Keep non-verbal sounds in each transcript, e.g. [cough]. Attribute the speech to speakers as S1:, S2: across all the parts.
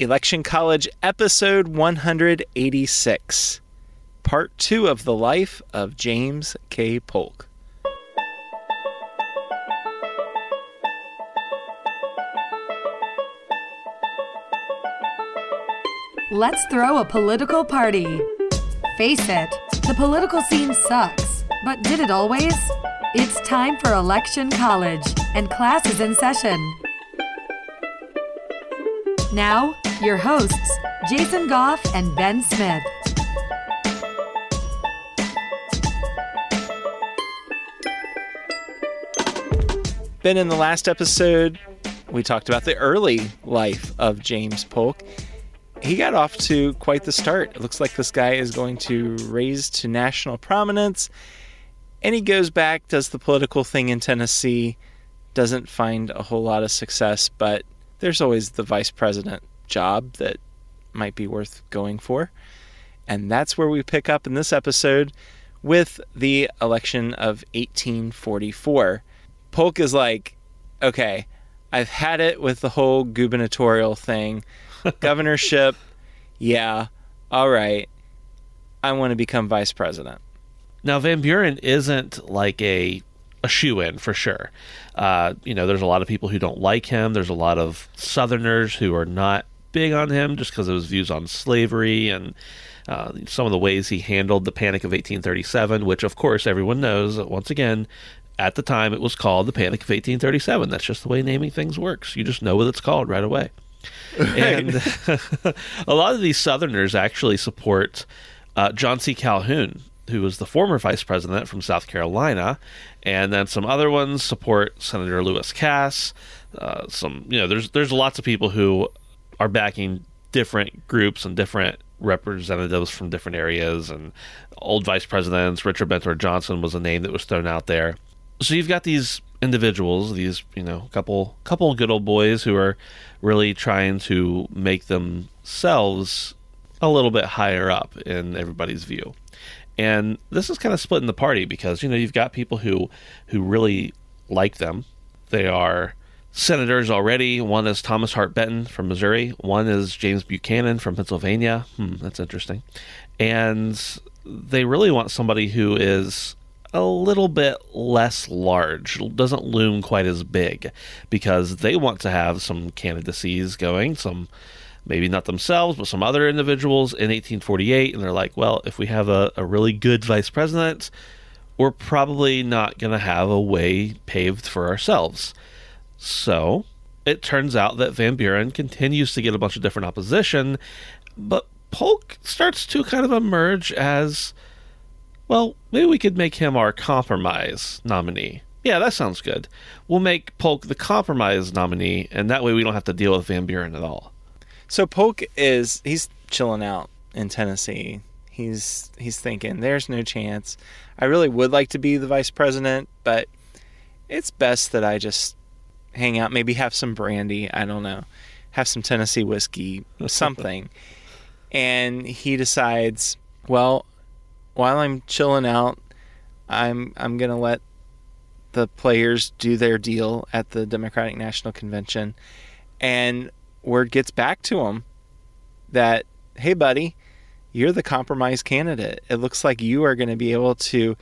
S1: Election College, episode 186, part two of the life of James K. Polk.
S2: Let's throw a political party. Face it, the political scene sucks. But did it always? It's time for Election College, and class is in session. Now, your hosts, Jason Goff and Ben Smith.
S1: Ben, in the last episode, we talked about the early life of James Polk. He got off to quite the start. It looks like this guy is going to raise to national prominence. And he goes back, does the political thing in Tennessee, doesn't find a whole lot of success, but there's always the vice president job that might be worth going for. And that's where we pick up in this episode with the election of 1844. Polk is like, okay, I've had it with the whole gubernatorial thing. [laughs] Governorship, yeah, all right. I want to become vice president.
S3: Now, Van Buren isn't like a a shoe in for sure. Uh, you know, there's a lot of people who don't like him. There's a lot of Southerners who are not big on him just because of his views on slavery and uh, some of the ways he handled the Panic of 1837, which, of course, everyone knows. Once again, at the time, it was called the Panic of 1837. That's just the way naming things works. You just know what it's called right away. [laughs] Right. And [laughs] a lot of these Southerners actually support uh, John C. Calhoun, who was the former vice president from South Carolina, and then some other ones support Senator Lewis Cass. Uh, some, you know, there's there's lots of people who are backing different groups and different representatives from different areas and old vice presidents. Richard Mentor Johnson was a name that was thrown out there. So you've got these individuals, these you know couple couple good old boys who are really trying to make themselves a little bit higher up in everybody's view. And this is kind of splitting the party because you know you've got people who who really like them. They are senators already. One is Thomas Hart Benton from Missouri. One is James Buchanan from Pennsylvania. Hmm, that's interesting. And they really want somebody who is a little bit less large, doesn't loom quite as big, because they want to have some candidacies going, some maybe not themselves, but some other individuals in 1848. And they're like, well, if we have a, a really good vice president, we're probably not going to have a way paved for ourselves. So it turns out that Van Buren continues to get a bunch of different opposition, but Polk starts to kind of emerge as well, maybe we could make him our compromise nominee. Yeah, that sounds good. We'll make Polk the compromise nominee, and that way we don't have to deal with Van Buren at all.
S1: So Polk is he's chilling out in Tennessee. He's he's thinking there's no chance. I really would like to be the vice president, but it's best that I just hang out, maybe have some brandy, I don't know. Have some Tennessee whiskey, [laughs] something. and he decides, well, while I'm chilling out, I'm I'm going to let the players do their deal at the Democratic National Convention and word gets back to him that, hey, buddy, you're the compromise candidate. It looks like you are going to be able to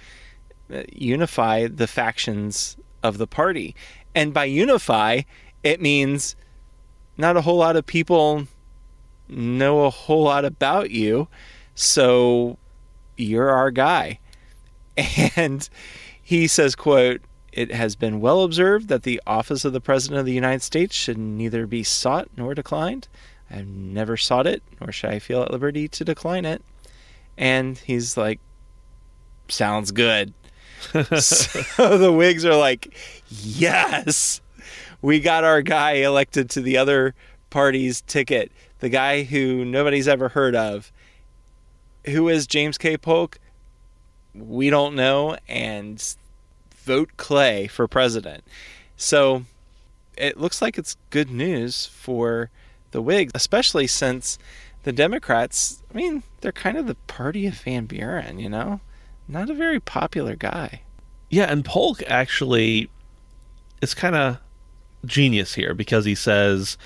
S1: uh, unify the factions of the party. And by unify, it means not a whole lot of people know a whole lot about you. So you're our guy. [laughs] And he says, quote, it has been well observed that the office of the President of the United States should neither be sought nor declined. I've never sought it, nor should I feel at liberty to decline it. And he's like, sounds good. So [laughs] the Whigs are like, yes, we got our guy elected to the other party's ticket, the guy who nobody's ever heard of. Who is James K. Polk? We don't know. And vote Clay for president. So it looks like it's good news for the Whigs, especially since the Democrats, I mean, they're kind of the party of Van Buren, you know? Not a very popular guy.
S3: Yeah, and Polk actually is kind of genius here because he says,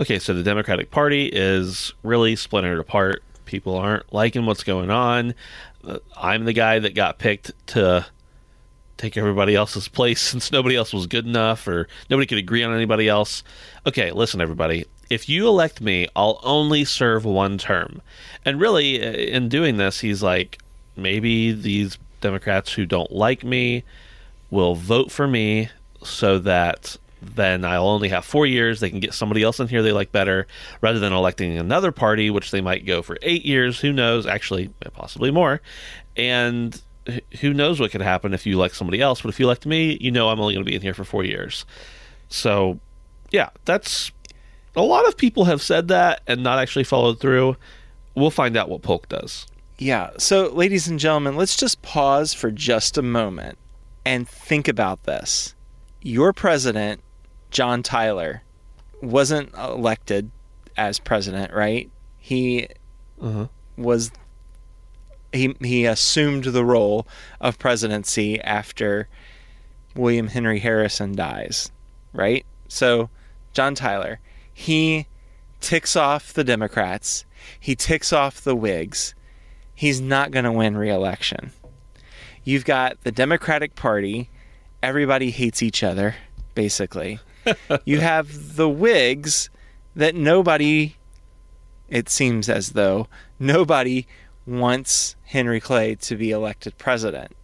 S3: Okay, so the Democratic Party is really splintered apart. People aren't liking what's going on. Uh, I'm the guy that got picked to take everybody else's [laughs] place since nobody else was good enough or nobody could agree on anybody else. Okay, listen, everybody. If you elect me, I'll only serve one term. And really, uh, in doing this, he's like, maybe these Democrats who don't like me will vote for me so that then I'll only have four years. They can get somebody else in here they like better rather than electing another party, which they might go for eight years. Who knows? Actually, possibly more. And who knows what could happen if you elect somebody else. But if you elect me, you know I'm only going to be in here for four years. So, yeah, that's a lot of people have said that and not actually followed through. We'll find out what Polk does.
S1: Yeah. So, ladies and gentlemen, let's just pause for just a moment and think about this. Your president, John Tyler, wasn't elected as president, right? He
S3: uh-huh.
S1: was he he assumed the role of presidency after William Henry Harrison dies, right? So, John Tyler, he ticks off the Democrats, he ticks off the Whigs. He's not going to win re-election. You've got the Democratic Party, everybody hates each other, basically. [laughs] you have the Whigs that nobody it seems as though nobody wants Henry Clay to be elected president.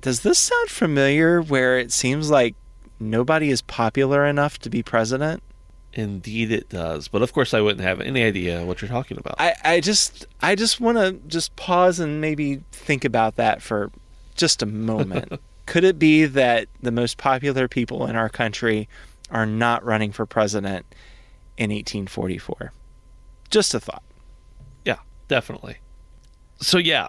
S1: Does this sound familiar where it seems like nobody is popular enough to be president?
S3: Indeed it does. But of course I wouldn't have any idea what you're talking about.
S1: I, I just I just wanna just pause and maybe think about that for just a moment. [laughs] Could it be that the most popular people in our country are not running for president in 1844? Just a thought.
S3: Yeah, definitely. So yeah,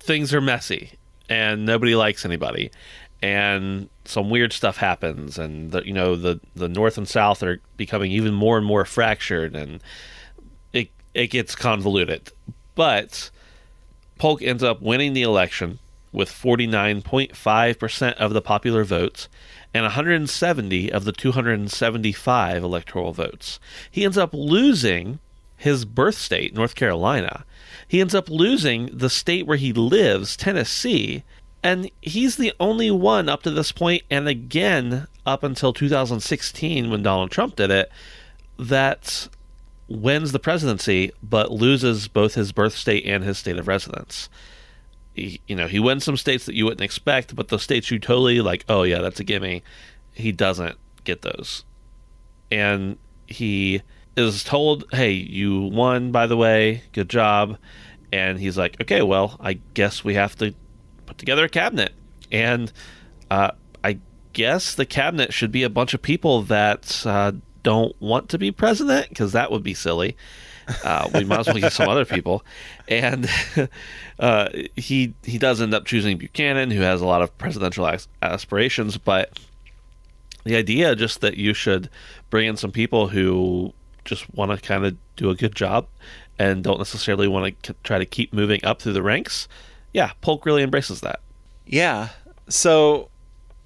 S3: things are messy and nobody likes anybody and some weird stuff happens and the, you know the the north and south are becoming even more and more fractured and it it gets convoluted but Polk ends up winning the election with 49.5% of the popular votes and 170 of the 275 electoral votes. He ends up losing his birth state, North Carolina. He ends up losing the state where he lives, Tennessee, and he's the only one up to this point, and again up until 2016 when Donald Trump did it, that wins the presidency but loses both his birth state and his state of residence. He, you know, he wins some states that you wouldn't expect, but the states you totally like, oh yeah, that's a gimme. He doesn't get those, and he is told, "Hey, you won, by the way. Good job." And he's like, "Okay, well, I guess we have to put together a cabinet." And uh, I guess the cabinet should be a bunch of people that uh, don't want to be president because that would be silly. Uh, we might as well get some other people. And [laughs] uh, he he does end up choosing Buchanan, who has a lot of presidential aspirations. But the idea just that you should bring in some people who just want to kind of do a good job and don't necessarily want to try to keep moving up through the ranks. Yeah, Polk really embraces that.
S1: Yeah. So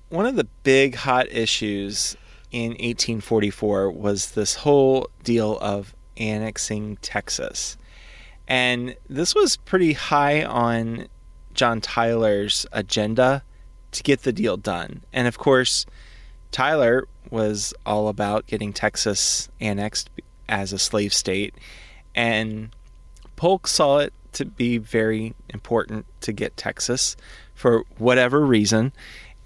S1: one of the big hot issues in 1844 was this whole deal of annexing Texas. And this was pretty high on John Tyler's agenda to get the deal done. And of course, Tyler was all about getting Texas annexed as a slave state. And Polk saw it to be very important to get Texas for whatever reason.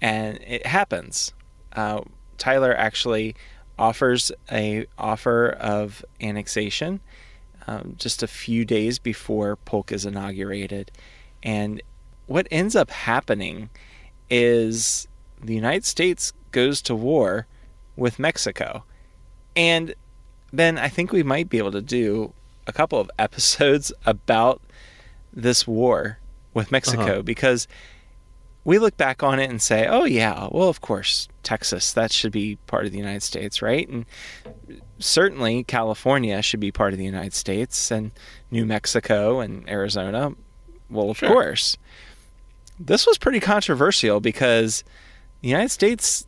S1: And it happens. Uh, Tyler actually offers a offer of annexation um, just a few days before Polk is inaugurated. And what ends up happening is the United States goes to war with Mexico. And then I think we might be able to do a couple of [laughs] episodes about this war with Mexico uh-huh. because we look back on it and say, oh, yeah, well, of course, Texas, that should be part of the United States, right? And certainly California should be part of the United States and New Mexico and Arizona. Well, of sure. course. This was pretty controversial because the United States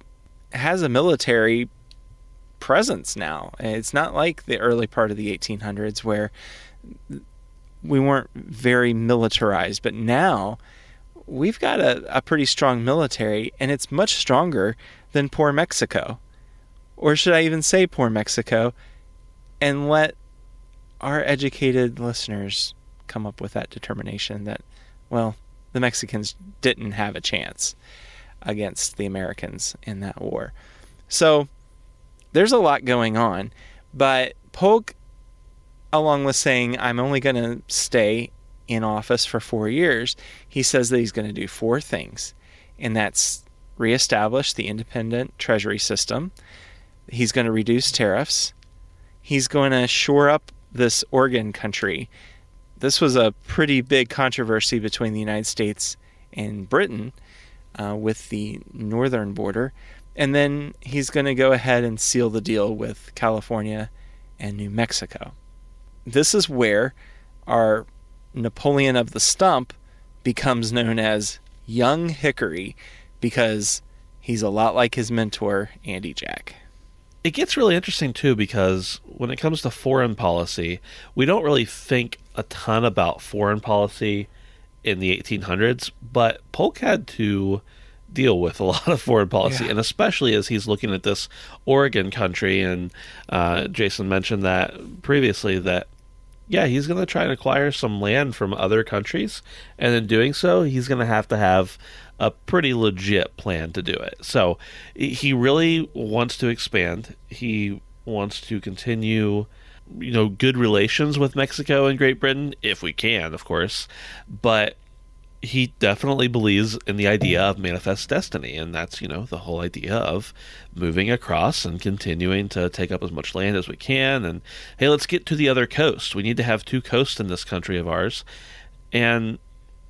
S1: has a military presence now. It's not like the early part of the 1800s where we weren't very militarized, but now we've got a, a pretty strong military, and it's much stronger than poor Mexico. Or should I even say poor Mexico? And let our educated listeners come up with that determination that, well, the Mexicans didn't have a chance against the Americans in that war. So there's a lot going on, but Polk, along with saying, I'm only going to stay in office for four years, he says that he's going to do four things, and that's reestablish the independent treasury system. He's going to reduce tariffs. He's going to shore up this Oregon country. This was a pretty big controversy between the United States and Britain uh, with the northern border. And then he's going to go ahead and seal the deal with California and New Mexico. This is where our Napoleon of the Stump becomes known as Young Hickory because he's a lot like his mentor, Andy Jack.
S3: It gets really interesting too because when it comes to foreign policy, we don't really think a ton about foreign policy in the 1800s, but Polk had to deal with a [laughs] lot of foreign policy, yeah. and especially as he's looking at this Oregon country. And uh, Jason mentioned that previously that yeah, he's going to try and acquire some land from other countries, and in doing so, he's going to have to have a pretty legit plan to do it. So he really wants to expand. He wants to continue you know good relations with Mexico and Great Britain if we can, of course. But he definitely believes in the idea of manifest destiny and that's you know the whole idea of moving across and continuing to take up as much land as we can. And hey let's get to the other coast. We need to have two coasts in this country of ours. And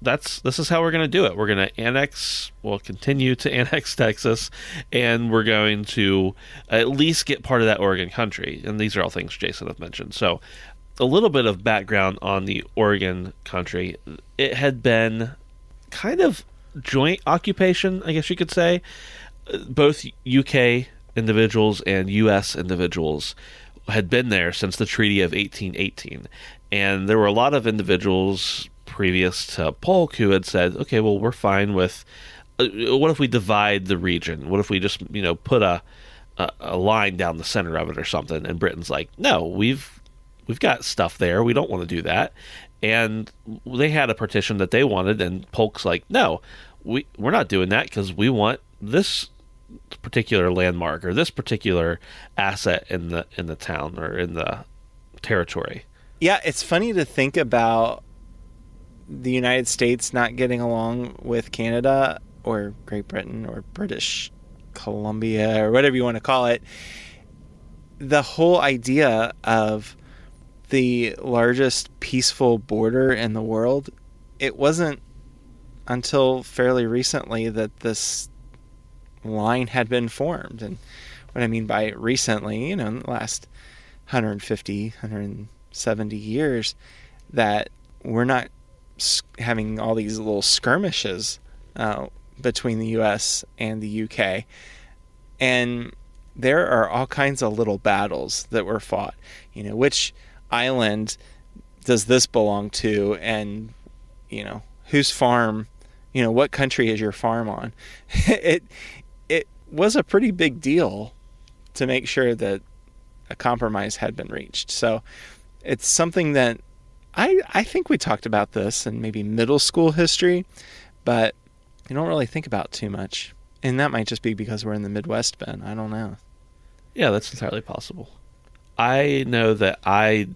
S3: that's this is how we're going to do it. We're going to annex we'll continue to [laughs] annex texas and we're going to at least get part of that oregon country. And these are all things jason have mentioned. So a little bit of background on the Oregon country. It had been kind of joint occupation, I guess you could say. Both UK individuals and US individuals had been there since the Treaty of 1818. And there were a lot of individuals previous to Polk who had said, okay, well, we're fine with. Uh, what if we divide the region? What if we just, you know, put a, a, a line down the center of it or something? And Britain's like, no, we've we've got stuff there. We don't want to do that. And they had a partition that they wanted, and Polk's like, no, we we're not doing that because we want this particular landmark or this particular asset in the in the town or in the territory.
S1: Yeah, it's funny to think about the United States not getting along with Canada or Great Britain or British Columbia or whatever you want to call it. The whole idea of the largest peaceful border in the world, it wasn't until fairly recently that this line had been formed. And what I mean by recently, you know, in the last 150, 170 years, that we're not having all these little skirmishes uh, between the US and the UK. And there are all kinds of little battles that were fought, you know, which island does this belong to? And you know whose farm you know what country is your farm on? [laughs] It it was a pretty big deal to make sure that a compromise had been reached. So it's something that i i think we talked about this in maybe middle school history but you don't really think about too much. And that might just be because we're in the midwest ben. I don't know.
S3: Yeah that's entirely possible I know that I,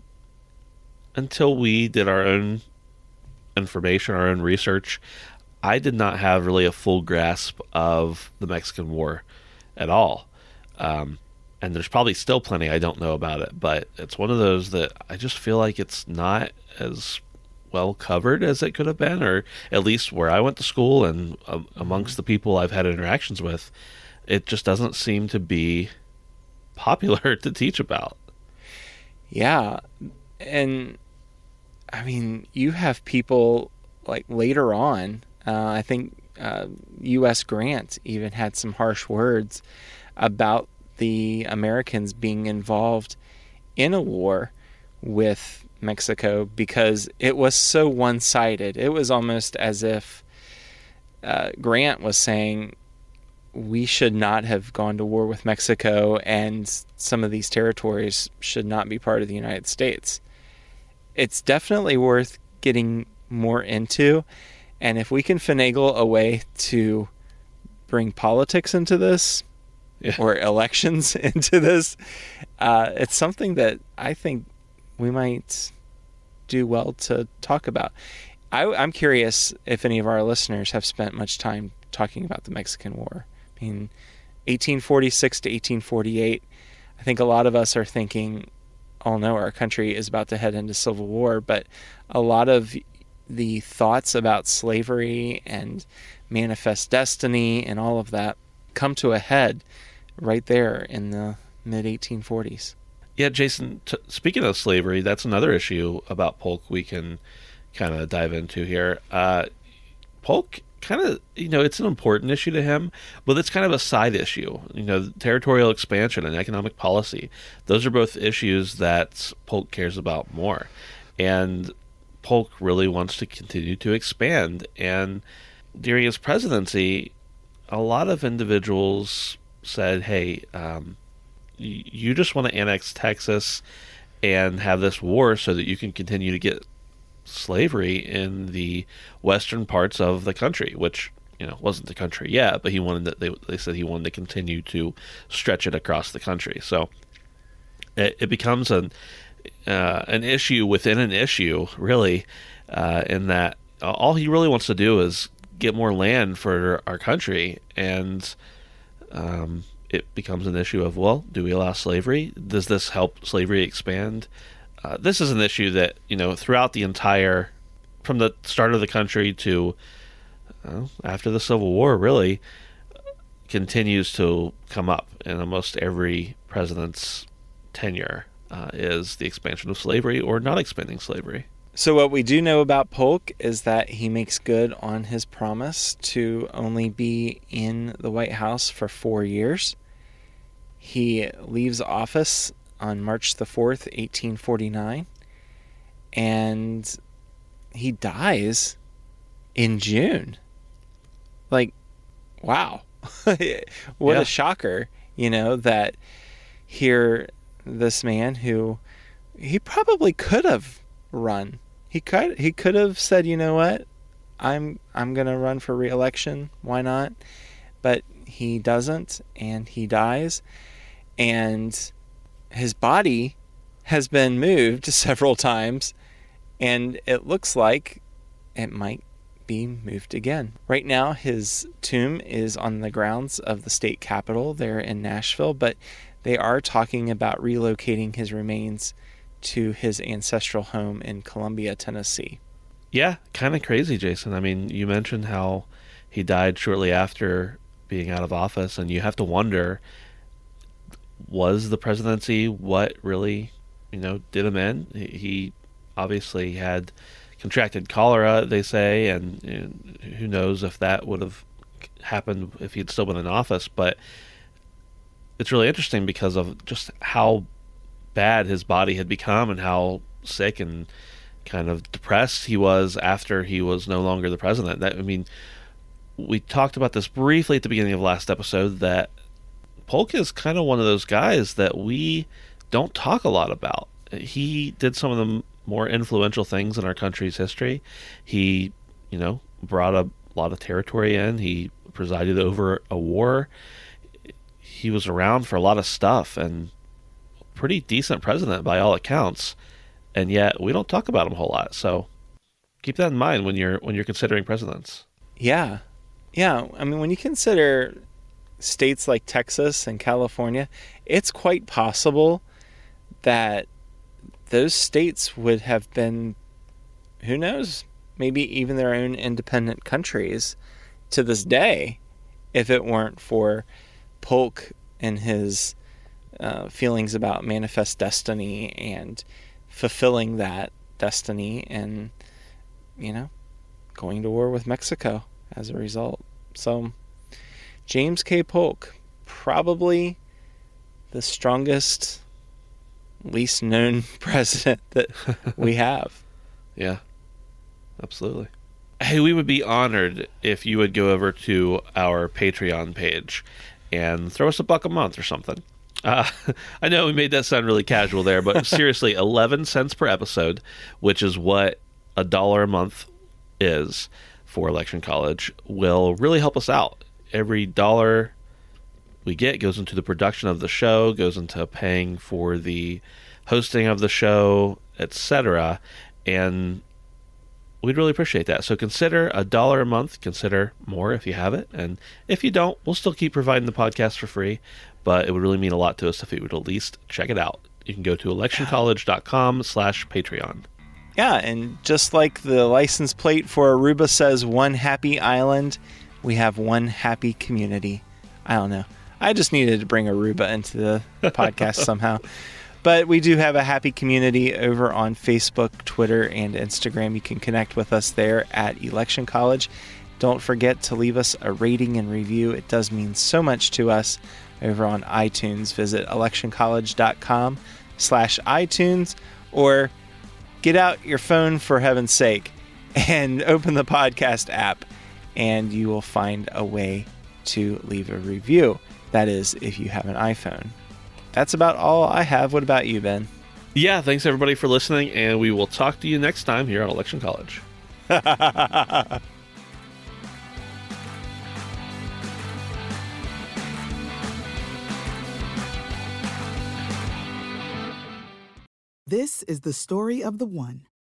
S3: until we did our own information, our own research, I did not have really a full grasp of the Mexican War at all. Um, and there's probably still plenty I don't know about it, but it's one of those that I just feel like it's not as well covered as it could have been, or at least where I went to school and um, amongst the people I've had interactions with, it just doesn't seem to be popular [laughs] to teach about.
S1: Yeah. And I mean, you have people like later on, uh, I think uh, U.S. Grant even had some harsh words about the Americans being involved in a war with Mexico because it was so one sided. It was almost as if uh, Grant was saying, we should not have gone to war with Mexico and some of these territories should not be part of the United States. It's definitely worth getting more into. And if we can finagle a way to bring politics into this
S3: Yeah.
S1: or elections [laughs] into this, uh, it's something that I think we might do well to talk about. I, I'm curious if any of our listeners have spent much time talking about the Mexican War. I mean, 1846 to 1848. I think a lot of us are thinking, oh no, our country is about to head into civil war. But a lot of the thoughts about slavery and manifest destiny and all of that come to a head right there in the mid 1840s.
S3: Yeah, Jason, t- speaking of slavery, that's another issue about Polk we can kind of dive into here. Uh, Polk kind of, you know, it's an important issue to him, but it's kind of a side issue. You know, territorial expansion and economic policy. Those are both issues that Polk cares about more. And Polk really wants to continue to expand. And during his presidency, a lot of individuals said, hey, um, you just want to annex Texas and have this war so that you can continue to get slavery in the western parts of the country, which you know wasn't the country yet, but he wanted that they they said he wanted to continue to stretch it across the country. So it, it becomes an uh, an issue within an issue, really, uh, in that all he really wants to do is get more land for our country, and um, it becomes an issue of well, do we allow slavery? Does this help slavery expand? Uh, this is an issue that you know throughout the entire, from the start of the country to uh, after the Civil War, really continues to come up in almost every president's tenure. Uh, is the expansion of slavery or not expanding slavery?
S1: So, what we do know about Polk is that he makes good on his promise to only be in the White House for four years. He leaves office on March the 4th, 1849, and he dies in June. Like, wow. [laughs] what
S3: Yeah.
S1: a shocker, you know, that here this man who he probably could have run. He could he could have said, "You know what? I'm I'm to run for re-election. Why not?" But he doesn't and he dies and his body has been moved [laughs] several times and it looks like it might be moved again. Right now, his tomb is on the grounds of the state capitol there in Nashville, but they are talking about relocating his remains to his ancestral home in Columbia, Tennessee.
S3: Yeah, kind of crazy, Jason. I mean, you mentioned how he died shortly after being out of office, and you have to wonder was the presidency what really, you know, did him in? He- obviously had contracted cholera, they say, and, and who knows if that would have happened if he'd still been in office. But it's really interesting because of just how bad his body had become and how sick and kind of depressed he was after he was no longer the president. That I mean, we talked about this briefly at the beginning of last episode that Polk is kind of one of those guys that we don't talk a lot about. He did some of the more influential things in our country's history. He, you know, brought a lot of territory in. He presided over a war. He was around for a lot of stuff and pretty decent president by all accounts. And yet we don't talk about him a whole lot. So keep that in mind when you're when you're considering presidents.
S1: Yeah. Yeah. I mean, when you consider states like Texas and California, it's quite possible that those states would have been, who knows, maybe even their own independent countries to this day if it weren't for Polk and his uh, feelings about manifest destiny and fulfilling that destiny and, you know, going to war with Mexico as a result. So, James K. Polk, probably the strongest, least known [laughs] president that we [laughs] have.
S3: Yeah, absolutely. Hey, we would be honored if you would go over to our Patreon page and throw us a buck a month or something. Uh, [laughs] I know we made that sound really casual there, but seriously, 11 cents per episode, which is what a dollar a month is for Election College, will really help us out. Every dollar we get goes into the production of the show, goes into paying for the hosting of the show, etc. And we'd really appreciate that. So consider a dollar a month, consider more if you have it. And if you don't, we'll still keep providing the podcast for free, but it would really mean a lot to us if you would at least check it out. You can go to electioncollege.com slash Patreon.
S1: Yeah, and just like the license plate for Aruba says one happy island, we have one happy community. I don't know. I just needed to bring Aruba into the podcast [laughs] somehow. But we do have a happy community over on Facebook, Twitter, and Instagram. You can connect with us there at Election College. Don't forget to leave us a rating and review. It does mean so much to us over on iTunes. Visit electioncollege.com slash iTunes or get out your phone for heaven's sake and [laughs] open the podcast app and you will find a way to leave a review. That is, if you have an iPhone. That's about all I have. What about you, Ben?
S3: Yeah, thanks everybody for listening, and we will talk to you next time here on Election College.
S4: This is the story of the one.